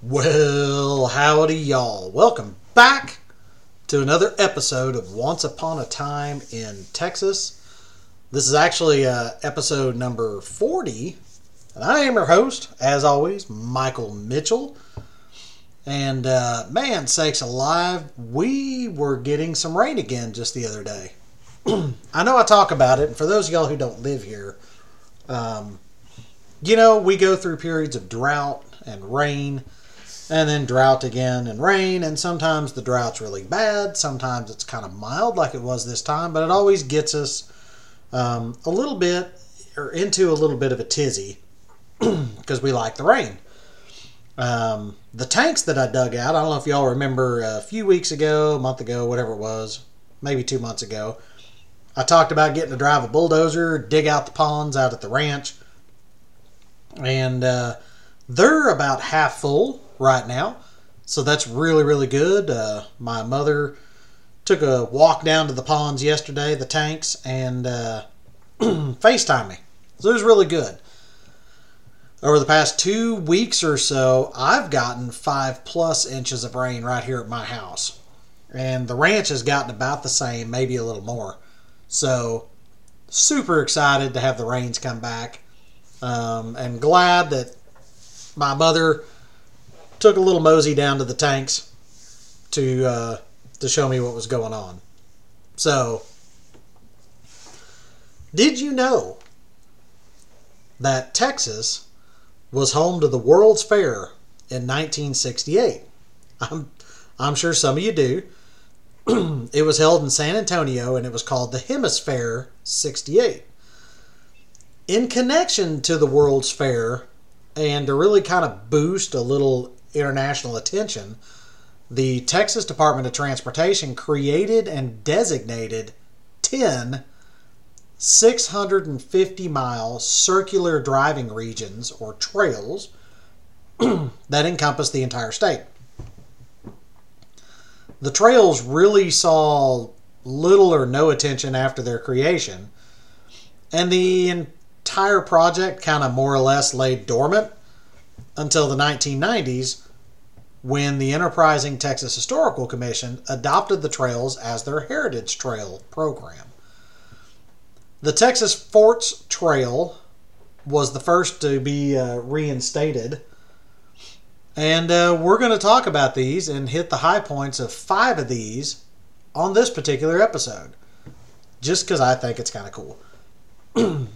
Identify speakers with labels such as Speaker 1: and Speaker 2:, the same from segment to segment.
Speaker 1: Well, howdy, y'all. Welcome back to another episode of Once Upon a Time in Texas. This is actually uh, episode number 40, and I am your host, as always, Michael Mitchell. And uh, man, sakes alive, we were getting some rain again just the other day. I know I talk about it, and for those of y'all who don't live here, um, you know, we go through periods of drought and rain, and then drought again and rain, and sometimes the drought's really bad, sometimes it's kind of mild like it was this time, but it always gets us um, a little bit or into a little bit of a tizzy because we like the rain. Um, the tanks that I dug out, I don't know if y'all remember a few weeks ago, a month ago, whatever it was, maybe two months ago, I talked about getting to drive a bulldozer, dig out the ponds out at the ranch, and uh, they're about half full right now. So that's really, really good. Uh, my mother took a walk down to the ponds yesterday, the tanks, and uh, FaceTime me. So it was really good. Over the past two weeks or so, I've gotten five plus inches of rain right here at my house. And the ranch has gotten about the same, maybe a little more. So, super excited to have the rains come back. Um, and glad that my mother took a little mosey down to the tanks to uh, to show me what was going on. So, did you know that Texas was home to the World's Fair in 1968? I'm I'm sure some of you do. it was held in San Antonio and it was called the HemisFair 68. In connection to the World's Fair and to really kind of boost a little international attention, the Texas Department of Transportation created and designated 10 650 mile circular driving regions or trails that encompass the entire state. The trails really saw little or no attention after their creation, and the entire project kind of more or less lay dormant until the 1990s when the enterprising Texas Historical Commission adopted the trails as their Heritage Trail program. The Texas Forts Trail was the first to be uh, reinstated. And uh, we're going to talk about these and hit the high points of five of these on this particular episode. Just because I think it's kind of cool.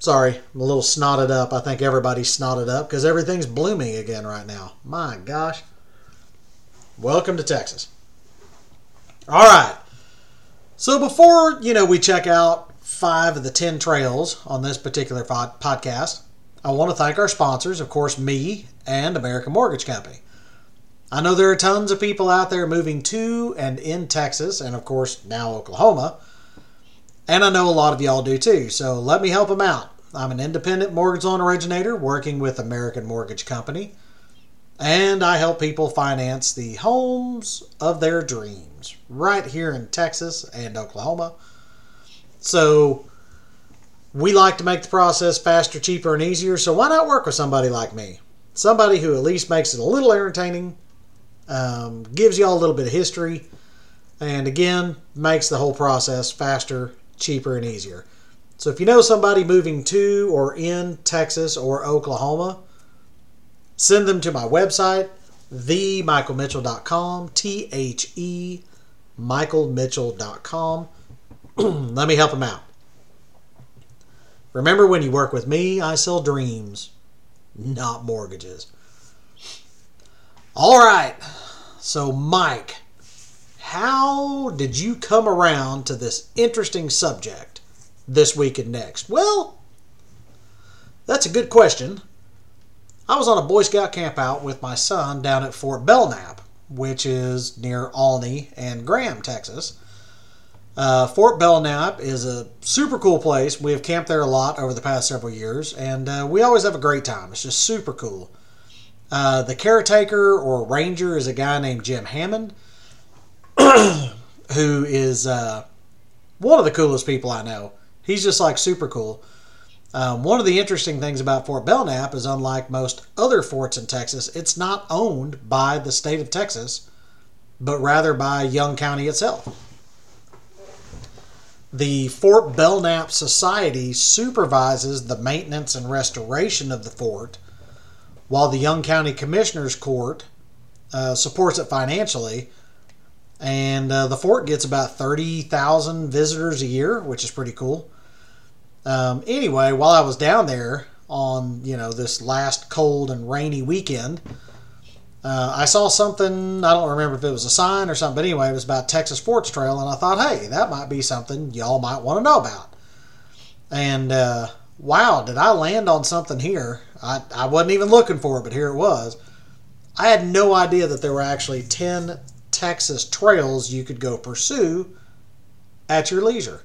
Speaker 1: Sorry, I'm a little snotted up. I think everybody's snotted up because everything's blooming again right now. My gosh. Welcome to Texas. All right. So before, you know, we check out five of the 10 trails on this particular pod- podcast, I want to thank our sponsors, of course, me and American Mortgage Company. I know there are tons of people out there moving to and in Texas, and of course, now Oklahoma. And I know a lot of y'all do too, so let me help them out. I'm an independent mortgage loan originator working with American Mortgage Company, and I help people finance the homes of their dreams right here in Texas and Oklahoma. So, we like to make the process faster, cheaper, and easier, so why not work with somebody like me? Somebody who at least makes it a little entertaining, um, gives y'all a little bit of history, and again, makes the whole process faster, cheaper, and easier. So if you know somebody moving to or in Texas or Oklahoma, send them to my website, themichaelmitchell.com, T H E, michaelmitchell.com. Let me help them out. Remember, when you work with me, I sell dreams, not mortgages. All right. So, Mike, how did you come around to this interesting subject this week and next? Well, that's a good question. I was on a Boy Scout campout with my son down at Fort Belknap, which is near Olney and Graham, Texas. Uh, Fort Belknap is a super cool place. We have camped there a lot over the past several years, and uh, we always have a great time. It's just super cool. Uh, the caretaker or ranger is a guy named Jim Hammond, who is uh, one of the coolest people I know. He's just like super cool. Um, one of the interesting things about Fort Belknap is, unlike most other forts in Texas, it's not owned by the state of Texas, but rather by Young County itself. The Fort Belknap Society supervises the maintenance and restoration of the fort, while the Young County Commissioners Court uh, supports it financially. And uh, the fort gets about 30,000 visitors a year, which is pretty cool. Um, anyway, while I was down there on, you know, this last cold and rainy weekend, uh, I saw something. I don't remember if it was a sign or something, but anyway, it was about Texas Forts Trail, and I thought, hey, that might be something y'all might want to know about. And uh, wow, did I land on something here? I, I wasn't even looking for it, but here it was. I had no idea that there were actually 10 Texas trails you could go pursue at your leisure.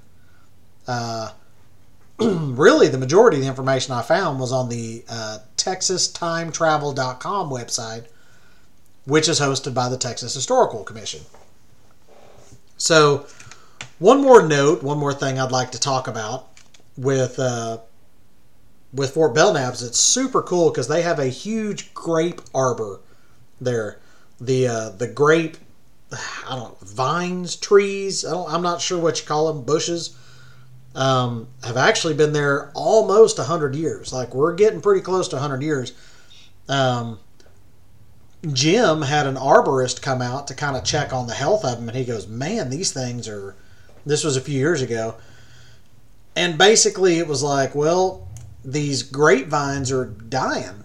Speaker 1: Uh, really, the majority of the information I found was on the uh, TexasTimeTravel.com website, which is hosted by the Texas Historical Commission. So, one more note, one more thing I'd like to talk about with uh, with Fort Belknap is it's super cool because they have a huge grape arbor there. The uh, the grape, I don't vines, trees. I I'm not sure what you call them, bushes. Um, have actually been there almost a 100 years. Like we're getting pretty close to 100 years. Um, Jim had an arborist come out to kind of check on the health of them, and he goes, "Man, these things are." This was a few years ago, and basically it was like, well, these grapevines are dying,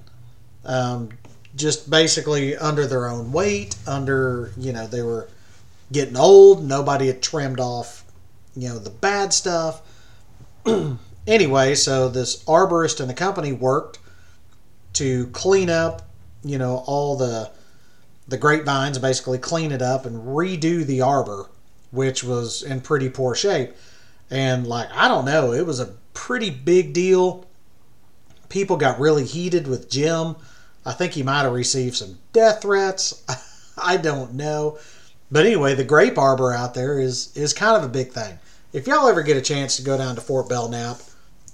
Speaker 1: um, just basically under their own weight. Under you know they were getting old. Nobody had trimmed off, you know, the bad stuff. anyway, so this arborist and the company worked to clean up you know all the the grapevines basically clean it up and redo the arbor which was in pretty poor shape and like i don't know it was a pretty big deal people got really heated with jim i think he might have received some death threats i don't know but anyway the grape arbor out there is is kind of a big thing if y'all ever get a chance to go down to fort belknap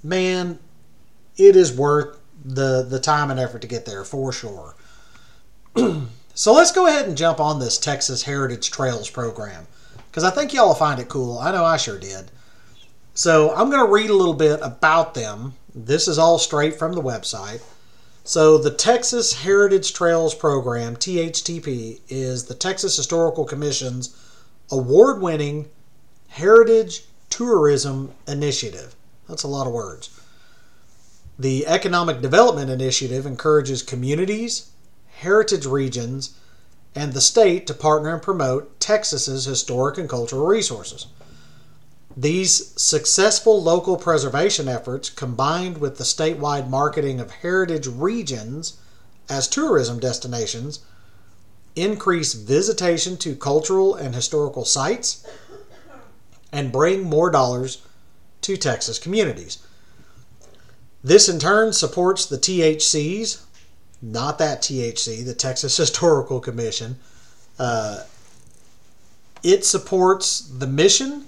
Speaker 1: man it is worth the the time and effort to get there for sure so let's go ahead and jump on this Texas Heritage Trails program because I think y'all will find it cool. I know I sure did. So I'm going to read a little bit about them. This is all straight from the website. So the Texas Heritage Trails program, THTP, is the Texas Historical Commission's award-winning heritage tourism initiative. That's a lot of words. The Economic Development Initiative encourages communities, heritage regions, and the state to partner and promote Texas's historic and cultural resources. These successful local preservation efforts, combined with the statewide marketing of heritage regions as tourism destinations, increase visitation to cultural and historical sites and bring more dollars to Texas communities. This in turn supports the THC's not that THC, the Texas Historical Commission. Uh, it supports the mission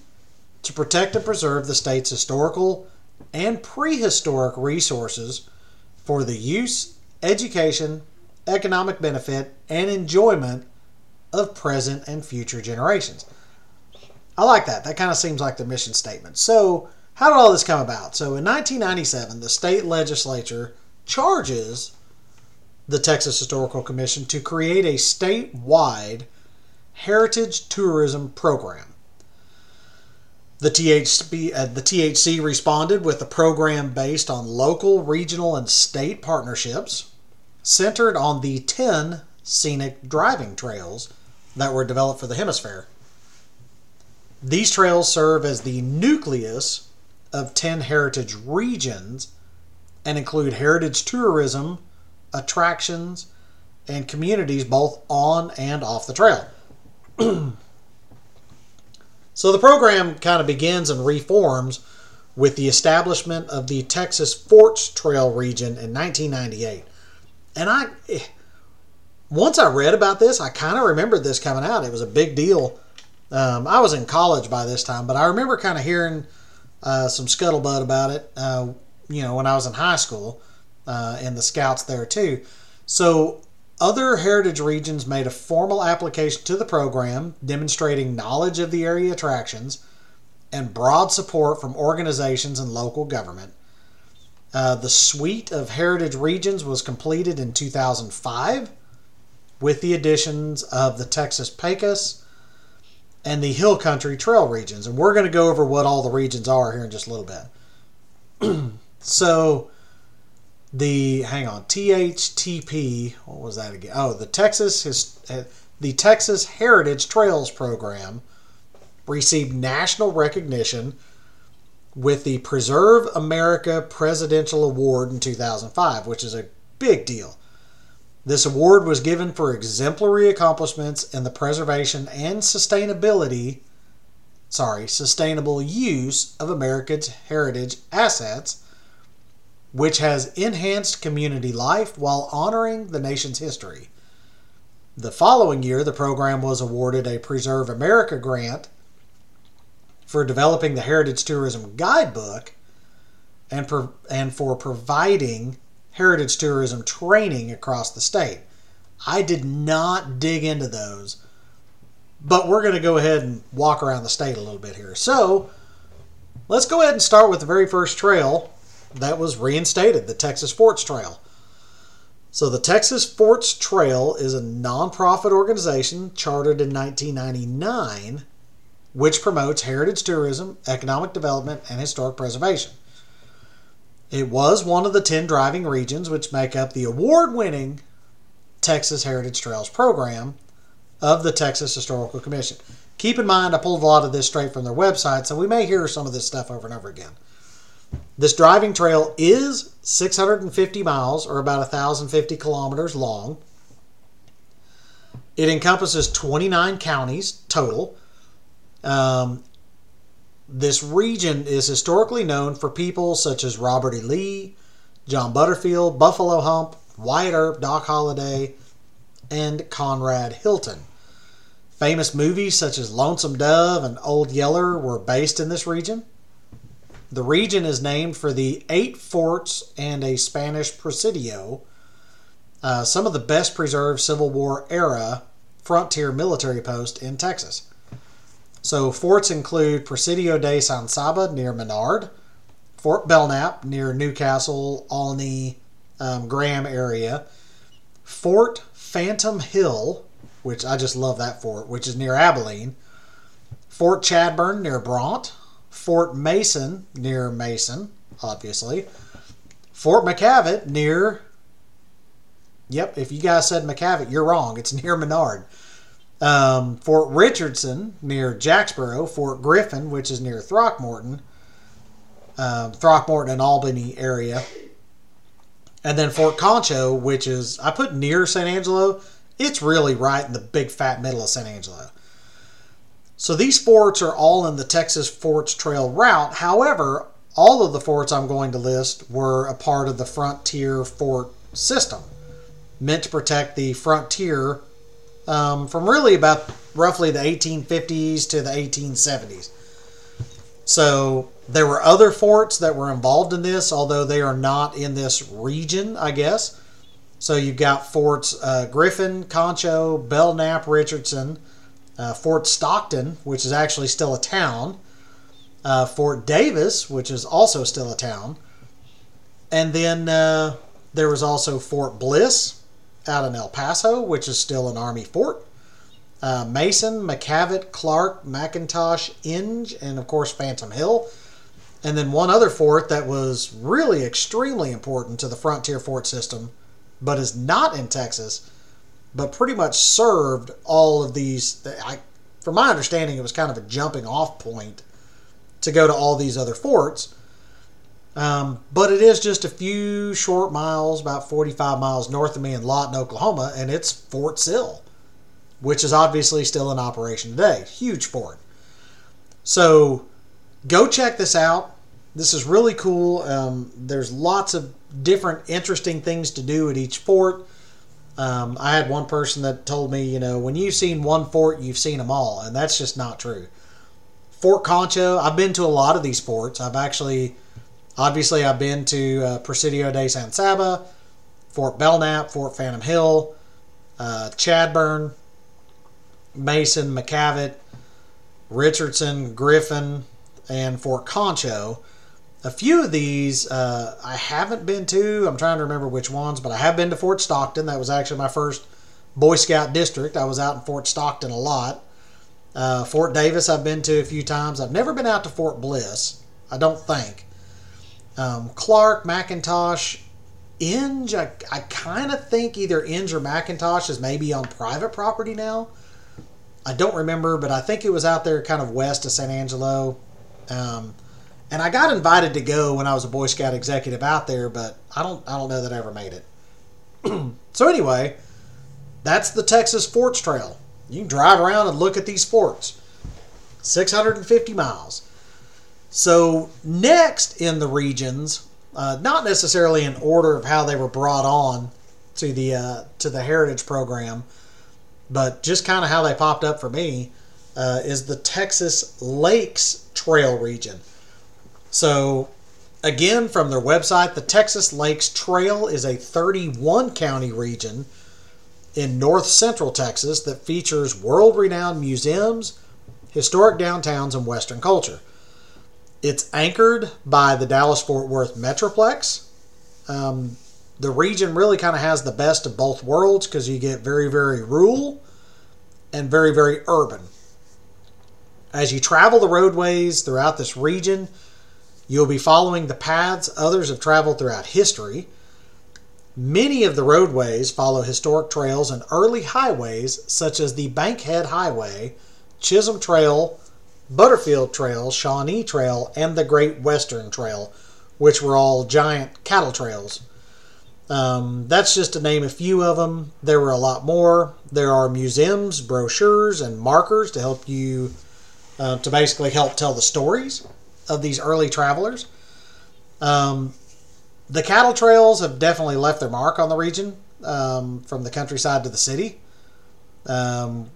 Speaker 1: to protect and preserve the state's historical and prehistoric resources for the use, education, economic benefit, and enjoyment of present and future generations. I like that. That kind of seems like the mission statement. So, how did all this come about? So, in 1997, the state legislature charges the Texas Historical Commission to create a statewide heritage tourism program. The, THC, uh, the THC responded with a program based on local, regional, and state partnerships centered on the 10 scenic driving trails that were developed for the HemisFair. These trails serve as the nucleus of 10 heritage regions and include heritage tourism attractions, and communities both on and off the trail. so the program kind of begins and reforms with the establishment of the Texas Forts Trail region in 1998. And I once I read about this, I kind of remembered this coming out. It was a big deal. Um, I was in college by this time, but I remember kind of hearing uh, some scuttlebutt about it. Uh, you know, when I was in high school, uh, and the scouts there too. So other heritage regions made a formal application to the program, demonstrating knowledge of the area attractions and broad support from organizations and local government. Uh, the suite of heritage regions was completed in 2005 with the additions of the Texas Pecos and the Hill Country Trail regions. And we're going to go over what all the regions are here in just a little bit. so, the hang on THTP. What was that again? Oh, the Texas his, uh, the Texas Heritage Trails Program received national recognition with the Preserve America Presidential Award in 2005, which is a big deal. This award was given for exemplary accomplishments in the preservation and sustainability, sorry, sustainable use of America's heritage assets, which has enhanced community life while honoring the nation's history. The following year, the program was awarded a Preserve America grant for developing the Heritage Tourism Guidebook and, for, and for providing heritage tourism training across the state. I did not dig into those, but we're going to go ahead and walk around the state a little bit here. So let's go ahead and start with the very first trail that was reinstated the Texas Forts Trail. So, the Texas Forts Trail is a nonprofit organization chartered in 1999 which promotes heritage tourism, economic development, and historic preservation. It was one of the 10 driving regions which make up the award winning Texas Heritage Trails program of the Texas Historical Commission. Keep in mind, I pulled a lot of this straight from their website, so we may hear some of this stuff over and over again. This driving trail is 650 miles or about 1,050 kilometers long. It encompasses 29 counties total. Um, this region is historically known for people such as Robert E. Lee, John Butterfield, Buffalo Hump, Wyatt Earp, Doc Holliday, and Conrad Hilton. Famous movies such as Lonesome Dove and Old Yeller were based in this region. The region is named for the eight forts and a Spanish presidio, uh, some of the best preserved Civil War era frontier military posts in Texas. So forts include Presidio de San Saba near Menard, Fort Belknap near Newcastle, Olney, um, Graham area, Fort Phantom Hill, which I just love that fort, which is near Abilene, Fort Chadbourne near Brant, Fort Mason near Mason, obviously, Fort McKavett near. Yep, if you guys said McKavett, you're wrong. It's near Menard. Um, Fort Richardson near Jacksboro, Fort Griffin, which is near Throckmorton, um, Throckmorton and Albany area, and then Fort Concho, which is I put near San Angelo. It's really right in the big fat middle of San Angelo. So these forts are all in the Texas Forts Trail route. However, all of the forts I'm going to list were a part of the Frontier Fort system, meant to protect the frontier um, from really about roughly the 1850s to the 1870s. So there were other forts that were involved in this, although they are not in this region, I guess. So you've got Forts uh, Griffin, Concho, Belknap, Richardson, uh, Fort Stockton, which is actually still a town, uh, Fort Davis, which is also still a town, and then uh, there was also Fort Bliss, out in El Paso, which is still an Army fort. Uh, Mason, McKavett, Clark, McIntosh, Inge, and of course Phantom Hill. And then one other fort that was really extremely important to the frontier fort system, but is not in Texas, but pretty much served all of these. I, from my understanding, it was kind of a jumping off point to go to all these other forts. Um, but it is just a few short miles, about 45 miles north of me in Lawton, Oklahoma, and it's Fort Sill, which is obviously still in operation today. Huge fort. So go check this out. This is really cool. Um, there's lots of different interesting things to do at each fort. Um, I had one person that told me, you know, when you've seen one fort, you've seen them all, and that's just not true. Fort Concho, I've been to a lot of these forts. I've actually Obviously, I've been to uh, Presidio de San Saba, Fort Belknap, Fort Phantom Hill, uh, Chadbourne, Mason, McKavett, Richardson, Griffin, and Fort Concho. A few of these uh, I haven't been to. I'm trying to remember which ones, but I have been to Fort Stockton. That was actually my first Boy Scout district. I was out in Fort Stockton a lot. Uh, Fort Davis, I've been to a few times. I've never been out to Fort Bliss, I don't think. Um, Clark, McIntosh, Inge, I, I kind of think either Inge or McIntosh is maybe on private property now. I don't remember, but I think it was out there kind of west of San Angelo. Um, and I got invited to go when I was a Boy Scout executive out there, but I don't I don't know that I ever made it. so anyway, that's the Texas Forts Trail. You can drive around and look at these forts. 650 miles. So next in the regions, uh, not necessarily in order of how they were brought on to the uh, to the heritage program, but just kind of how they popped up for me, uh, is the Texas Lakes Trail region. So, again, from their website, the Texas Lakes Trail is a 31 county region in north central Texas that features world renowned museums, historic downtowns, and Western culture. It's anchored by the Dallas Fort Worth Metroplex. Um, the region really kind of has the best of both worlds because you get very, very rural and very, very urban. As you travel the roadways throughout this region, You'll be following the paths others have traveled throughout history. Many of the roadways follow historic trails and early highways, such as the Bankhead Highway, Chisholm Trail, Butterfield Trail, Shawnee Trail, and the Great Western Trail, which were all giant cattle trails. Um, that's just to name a few of them. There were a lot more. There are museums, brochures, and markers to help you, uh, to basically help tell the stories of these early travelers. Um, the cattle trails have definitely left their mark on the region um, from the countryside to the city. Um,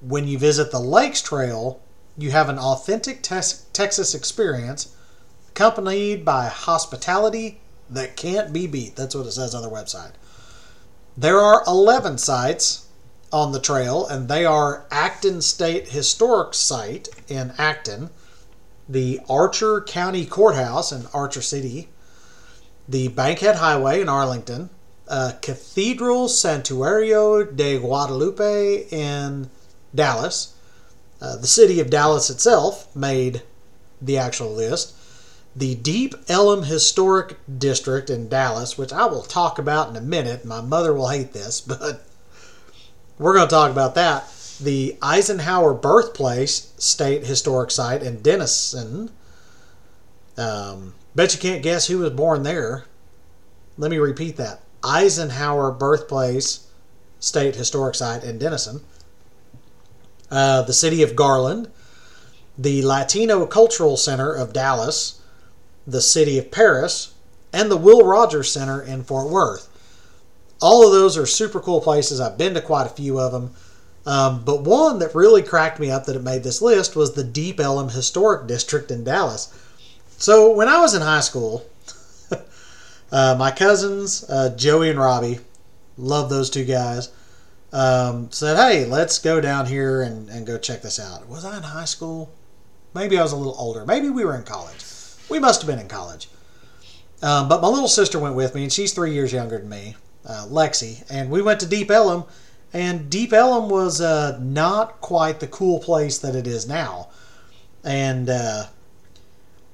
Speaker 1: when you visit the Lakes Trail, you have an authentic tes- Texas experience accompanied by hospitality that can't be beat. That's what it says on their website. There are 11 sites on the trail, and they are Acton State Historic Site in Acton, the Archer County Courthouse in Archer City, the Bankhead Highway in Arlington, uh, Cathedral Santuario de Guadalupe in Dallas. Uh, the city of Dallas itself made the actual list. The Deep Ellum Historic District in Dallas, which I will talk about in a minute. My mother will hate this, but we're going to talk about that the Eisenhower Birthplace State Historic Site in Denison. Um, bet you can't guess who was born there. Let me repeat that Eisenhower Birthplace State Historic Site in Denison. Uh, the city of Garland, the Latino Cultural Center of Dallas, the city of Paris, and the Will Rogers Center in Fort Worth. All of those are super cool places. I've been to quite a few of them. Um, but one that really cracked me up that it made this list was the Deep Ellum Historic District in Dallas. So when I was in high school, uh, my cousins, uh, Joey and Robbie, love those two guys, um, said, hey, let's go down here and, and go check this out. Was I in high school? Maybe I was a little older. Maybe we were in college. We must have been in college. Um, but my little sister went with me, and she's three years younger than me, uh, Lexi, and we went to Deep Ellum and Deep Ellum was uh, not quite the cool place that it is now. And uh,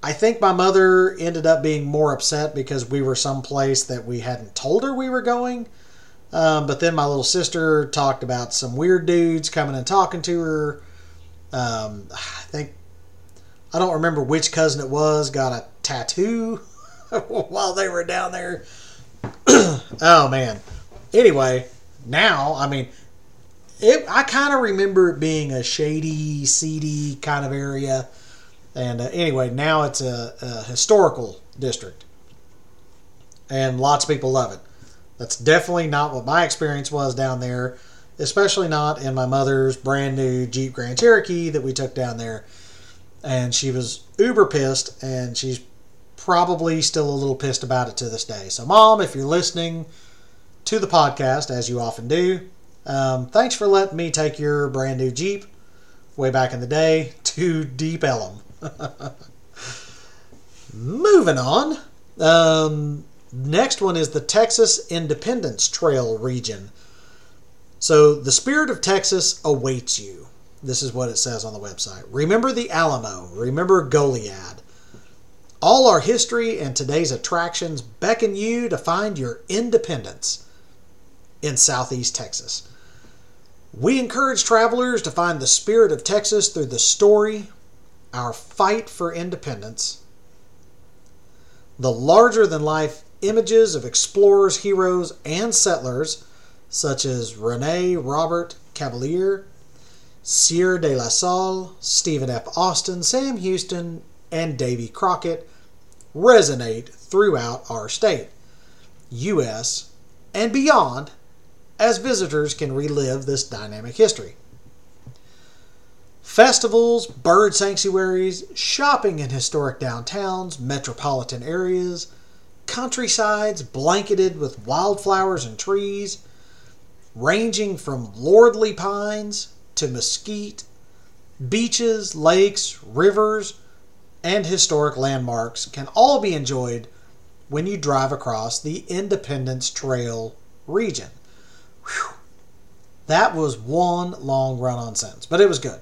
Speaker 1: I think my mother ended up being more upset because we were someplace that we hadn't told her we were going. Um, but then my little sister talked about some weird dudes coming and talking to her. Um, I think, I don't remember which cousin it was, got a tattoo while they were down there. oh, man. Anyway, now, I mean, it, I kind of remember it being a shady, seedy kind of area. And uh, anyway, now it's a, a, historical district. And lots of people love it. That's definitely not what my experience was down there, especially not in my mother's brand new Jeep Grand Cherokee that we took down there. And she was uber pissed, and she's probably still a little pissed about it to this day. So, mom, if you're listening to the podcast, as you often do, um, thanks for letting me take your brand new Jeep way back in the day to Deep Ellum. Moving on. Um, next one is the Texas Independence Trail region. So, the spirit of Texas awaits you. This is what it says on the website. Remember the Alamo. Remember Goliad. All our history and today's attractions beckon you to find your independence in Southeast Texas. We encourage travelers to find the spirit of Texas through the story, our fight for independence, the larger than life images of explorers, heroes, and settlers such as Rene Robert Cavelier, Sieur de la Salle, Stephen F. Austin, Sam Houston, and Davy Crockett resonate throughout our state, U.S., and beyond as visitors can relive this dynamic history. Festivals, bird sanctuaries, shopping in historic downtowns, metropolitan areas, countrysides blanketed with wildflowers and trees, ranging from lordly pines to mesquite, beaches, lakes, rivers, and historic landmarks can all be enjoyed when you drive across the Independence Trail region. Whew. That was one long run on sentence, but it was good.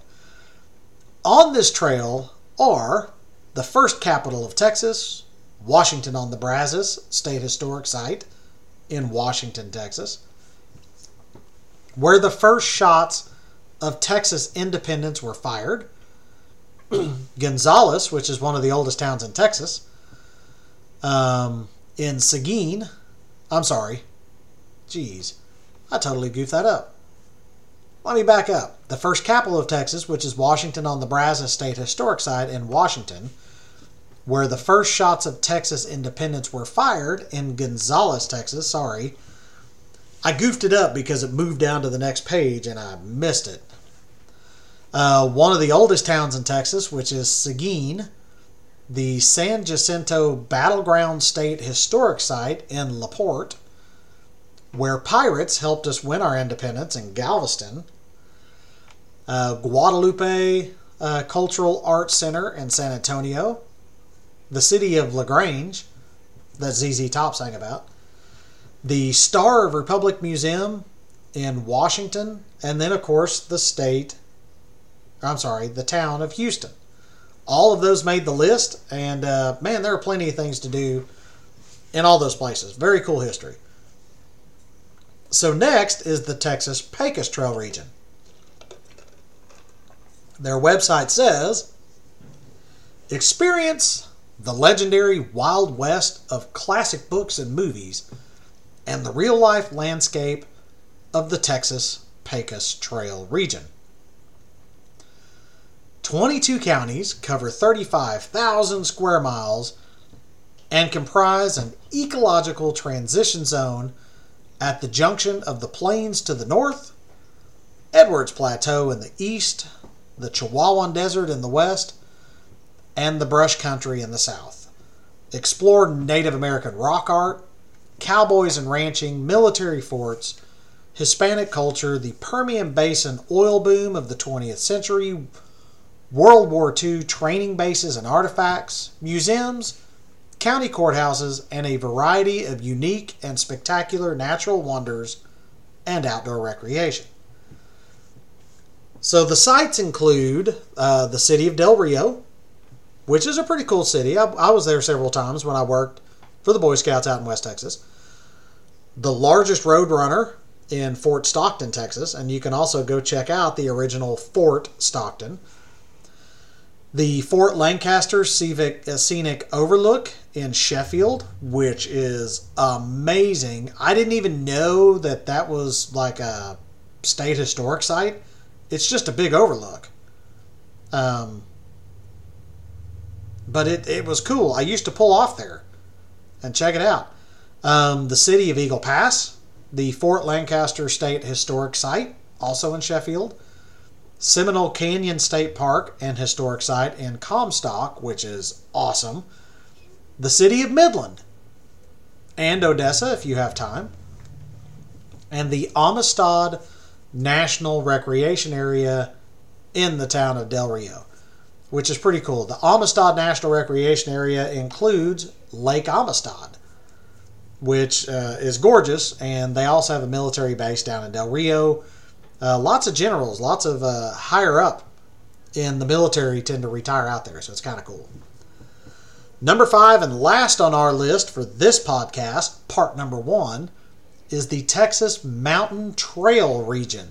Speaker 1: On this trail are the first capital of Texas, Washington on the Brazos State Historic Site in Washington, Texas, where the first shots of Texas independence were fired. Gonzales, which is one of the oldest towns in Texas, um, in Seguin, I'm sorry, jeez, I totally goofed that up. Let me back up. The first capital of Texas, which is Washington on the Brazos State Historic Site in Washington, where the first shots of Texas independence were fired in Gonzales, Texas. Sorry. I goofed it up because it moved down to the next page and I missed it. Uh, one of the oldest towns in Texas, which is Seguin, the San Jacinto Battleground State Historic Site in LaPorte, where pirates helped us win our independence in Galveston, uh, Guadalupe uh, Cultural Arts Center in San Antonio, the city of LaGrange that ZZ Top sang about, the Star of Republic Museum in Washington, and then, of course, the state, I'm sorry, the town of Houston. All of those made the list, and uh, man, there are plenty of things to do in all those places. Very cool history. So, next is the Texas Pecos Trail region. Their website says experience the legendary Wild West of classic books and movies and the real life landscape of the Texas Pecos Trail region. 22 counties cover 35,000 square miles and comprise an ecological transition zone at the junction of the plains to the north, Edwards Plateau in the east, the Chihuahuan Desert in the west, and the brush country in the south. Explore Native American rock art, cowboys and ranching, military forts, Hispanic culture, the Permian Basin oil boom of the 20th century, World War II training bases and artifacts, museums, county courthouses, and a variety of unique and spectacular natural wonders and outdoor recreation. So the sites include uh, the city of Del Rio, which is a pretty cool city. I, I was there several times when I worked for the Boy Scouts out in West Texas. The largest roadrunner in Fort Stockton, Texas, and you can also go check out the original Fort Stockton. The Fort Lancaster uh, Scenic Overlook in Sheffield, which is amazing. I didn't even know that that was like a state historic site. It's just a big overlook. Um, but it, it was cool. I used to pull off there and check it out. Um, the city of Eagle Pass, the Fort Lancaster State Historic Site, also in Sheffield. Seminole Canyon State Park and Historic Site in Comstock, which is awesome. The city of Midland, and Odessa if you have time, and the Amistad National Recreation Area in the town of Del Rio, which is pretty cool. The Amistad National Recreation Area includes Lake Amistad, which uh, is gorgeous, and they also have a military base down in Del Rio. Uh, lots of generals, lots of uh, higher up in the military tend to retire out there, so it's kind of cool. Number five and last on our list for this podcast, part number one, is the Texas Mountain Trail region.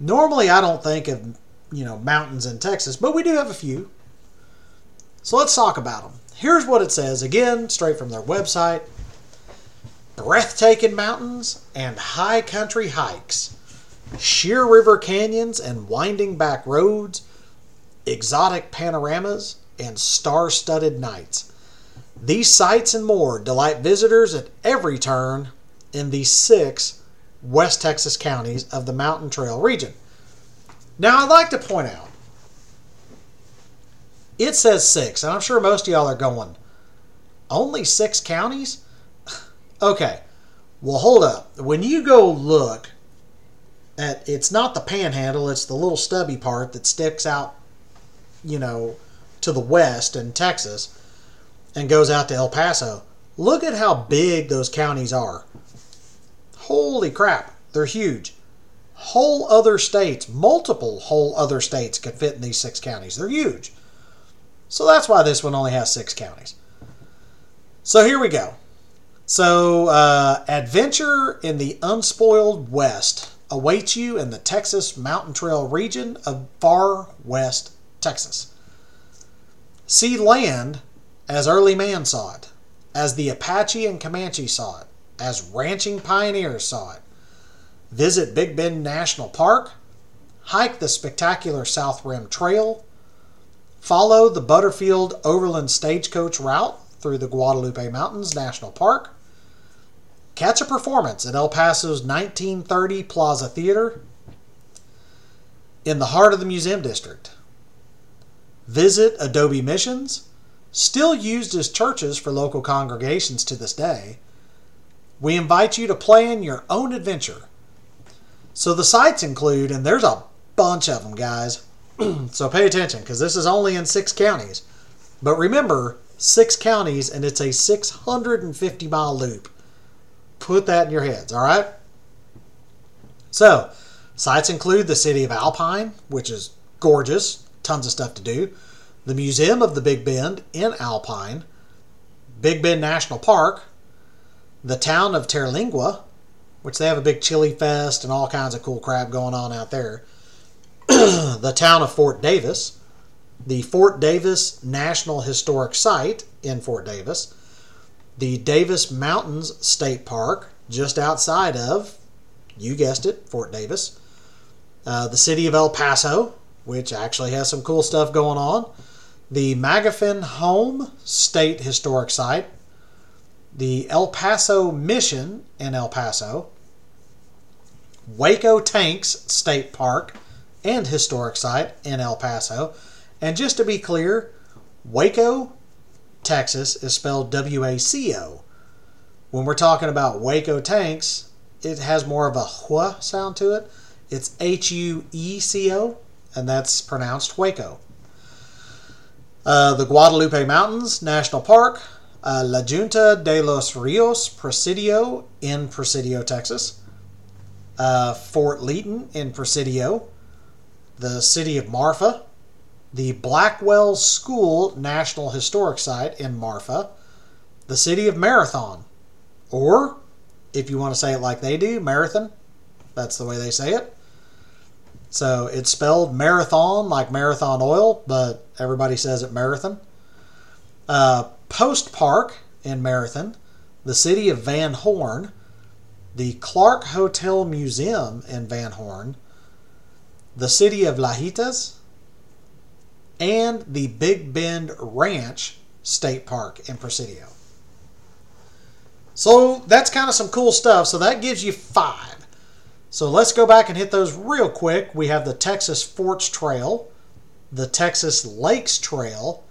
Speaker 1: Normally, I don't think of you know mountains in Texas, but we do have a few. So let's talk about them. Here's what it says again, straight from their website: breathtaking mountains and high country hikes, sheer river canyons and winding back roads, exotic panoramas, and star studded nights. These sights and more delight visitors at every turn in the six West Texas counties of the Mountain Trail region. Now, I'd like to point out it says six, and I'm sure most of y'all are going, only six counties? okay, well, hold up. When you go look at it's not the panhandle, it's the little stubby part that sticks out, you know, to the west in Texas and goes out to El Paso. Look at how big those counties are. Holy crap, they're huge. Whole other states, multiple whole other states could fit in these six counties. They're huge. So that's why this one only has six counties. So here we go. So, uh, adventure in the unspoiled West awaits you in the Texas Mountain Trail region of far west Texas. See land as early man saw it, as the Apache and Comanche saw it, as ranching pioneers saw it. Visit Big Bend National Park, hike the spectacular South Rim Trail, follow the Butterfield Overland Stagecoach route through the Guadalupe Mountains National Park, catch a performance at El Paso's 1930 Plaza Theater in the heart of the Museum District Visit Adobe Missions, still used as churches for local congregations to this day. We invite you to plan your own adventure. So the sites include, and there's a bunch of them, guys. so pay attention because this is only in six counties. But remember, six counties and it's a 650 mile loop. Put that in your heads, all right? So, sites include the city of Alpine, which is gorgeous tons of stuff to do. The Museum of the Big Bend in Alpine, Big Bend National Park, the town of Terlingua, which they have a big chili fest and all kinds of cool crap going on out there. the town of Fort Davis, the Fort Davis National Historic Site in Fort Davis, the Davis Mountains State Park, just outside of, you guessed it, Fort Davis, uh, the city of El Paso, which actually has some cool stuff going on. The Magoffin Home State Historic Site, the El Paso Mission in El Paso, Hueco Tanks State Park and Historic Site in El Paso. And just to be clear, Waco, Texas is spelled W A C O. When we're talking about Hueco Tanks, it has more of a hua sound to it. It's H U E C O and that's pronounced Waco. Uh, the Guadalupe Mountains National Park, uh, La Junta de los Rios Presidio in Presidio, Texas, uh, Fort Leaton in Presidio, the city of Marfa, the Blackwell School National Historic Site in Marfa, the city of Marathon, or if you want to say it like they do, Marathon, that's the way they say it, so it's spelled marathon like marathon oil, but everybody says it marathon. Uh, Post Park in Marathon, the city of Van Horn, the Clark Hotel Museum in Van Horn, the city of Lajitas, and the Big Bend Ranch State Park in Presidio. So that's kind of some cool stuff. So that gives you five. So let's go back and hit those real quick. We have the Texas Forts Trail, the Texas Lakes Trail,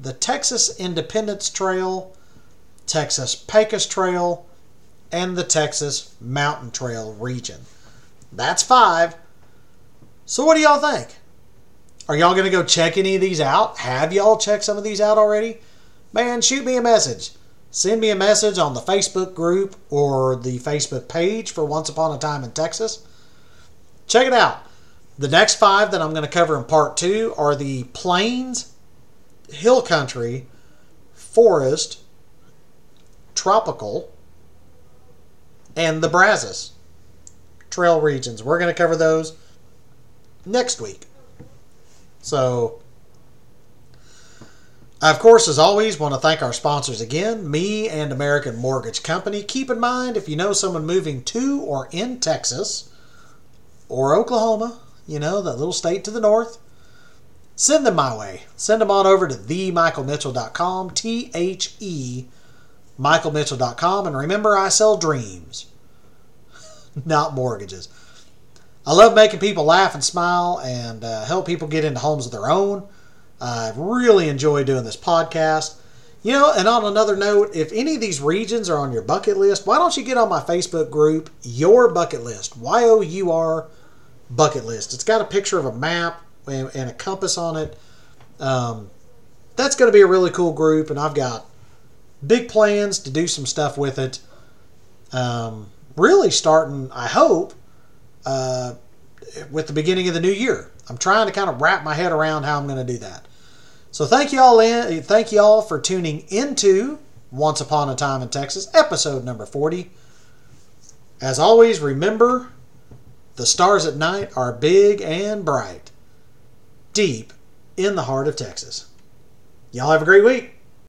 Speaker 1: the Texas Independence Trail, Texas Pecos Trail, and the Texas Mountain Trail region. That's five. So, what do y'all think? Are y'all going to go check any of these out? Have y'all checked some of these out already? Man, shoot me a message. Send me a message on the Facebook group or the Facebook page for Once Upon a Time in Texas. Check it out. The next five that I'm going to cover in part two are the plains, hill country, forest, tropical, and the Brazos trail regions. We're going to cover those next week. So, I, of course, as always, want to thank our sponsors again, me and American Mortgage Company. Keep in mind, if you know someone moving to or in Texas or Oklahoma, you know, that little state to the north, send them my way. Send them on over to themichaelmitchell.com, T H E, michaelmitchell.com. And remember, I sell dreams, not mortgages. I love making people laugh and smile and uh, help people get into homes of their own. I really enjoy doing this podcast. You know, and on another note, if any of these regions are on your bucket list, why don't you get on my Facebook group, Your Bucket List, Y O U R Bucket List. It's got a picture of a map and, and a compass on it. Um, that's going to be a really cool group, and I've got big plans to do some stuff with it. Um, really starting, I hope, uh, with the beginning of the new year. I'm trying to kind of wrap my head around how I'm going to do that. So thank you all in, thank you all for tuning into Once Upon a Time in Texas, episode number 40. As always, remember the stars at night are big and bright, deep in the heart of Texas. Y'all have a great week.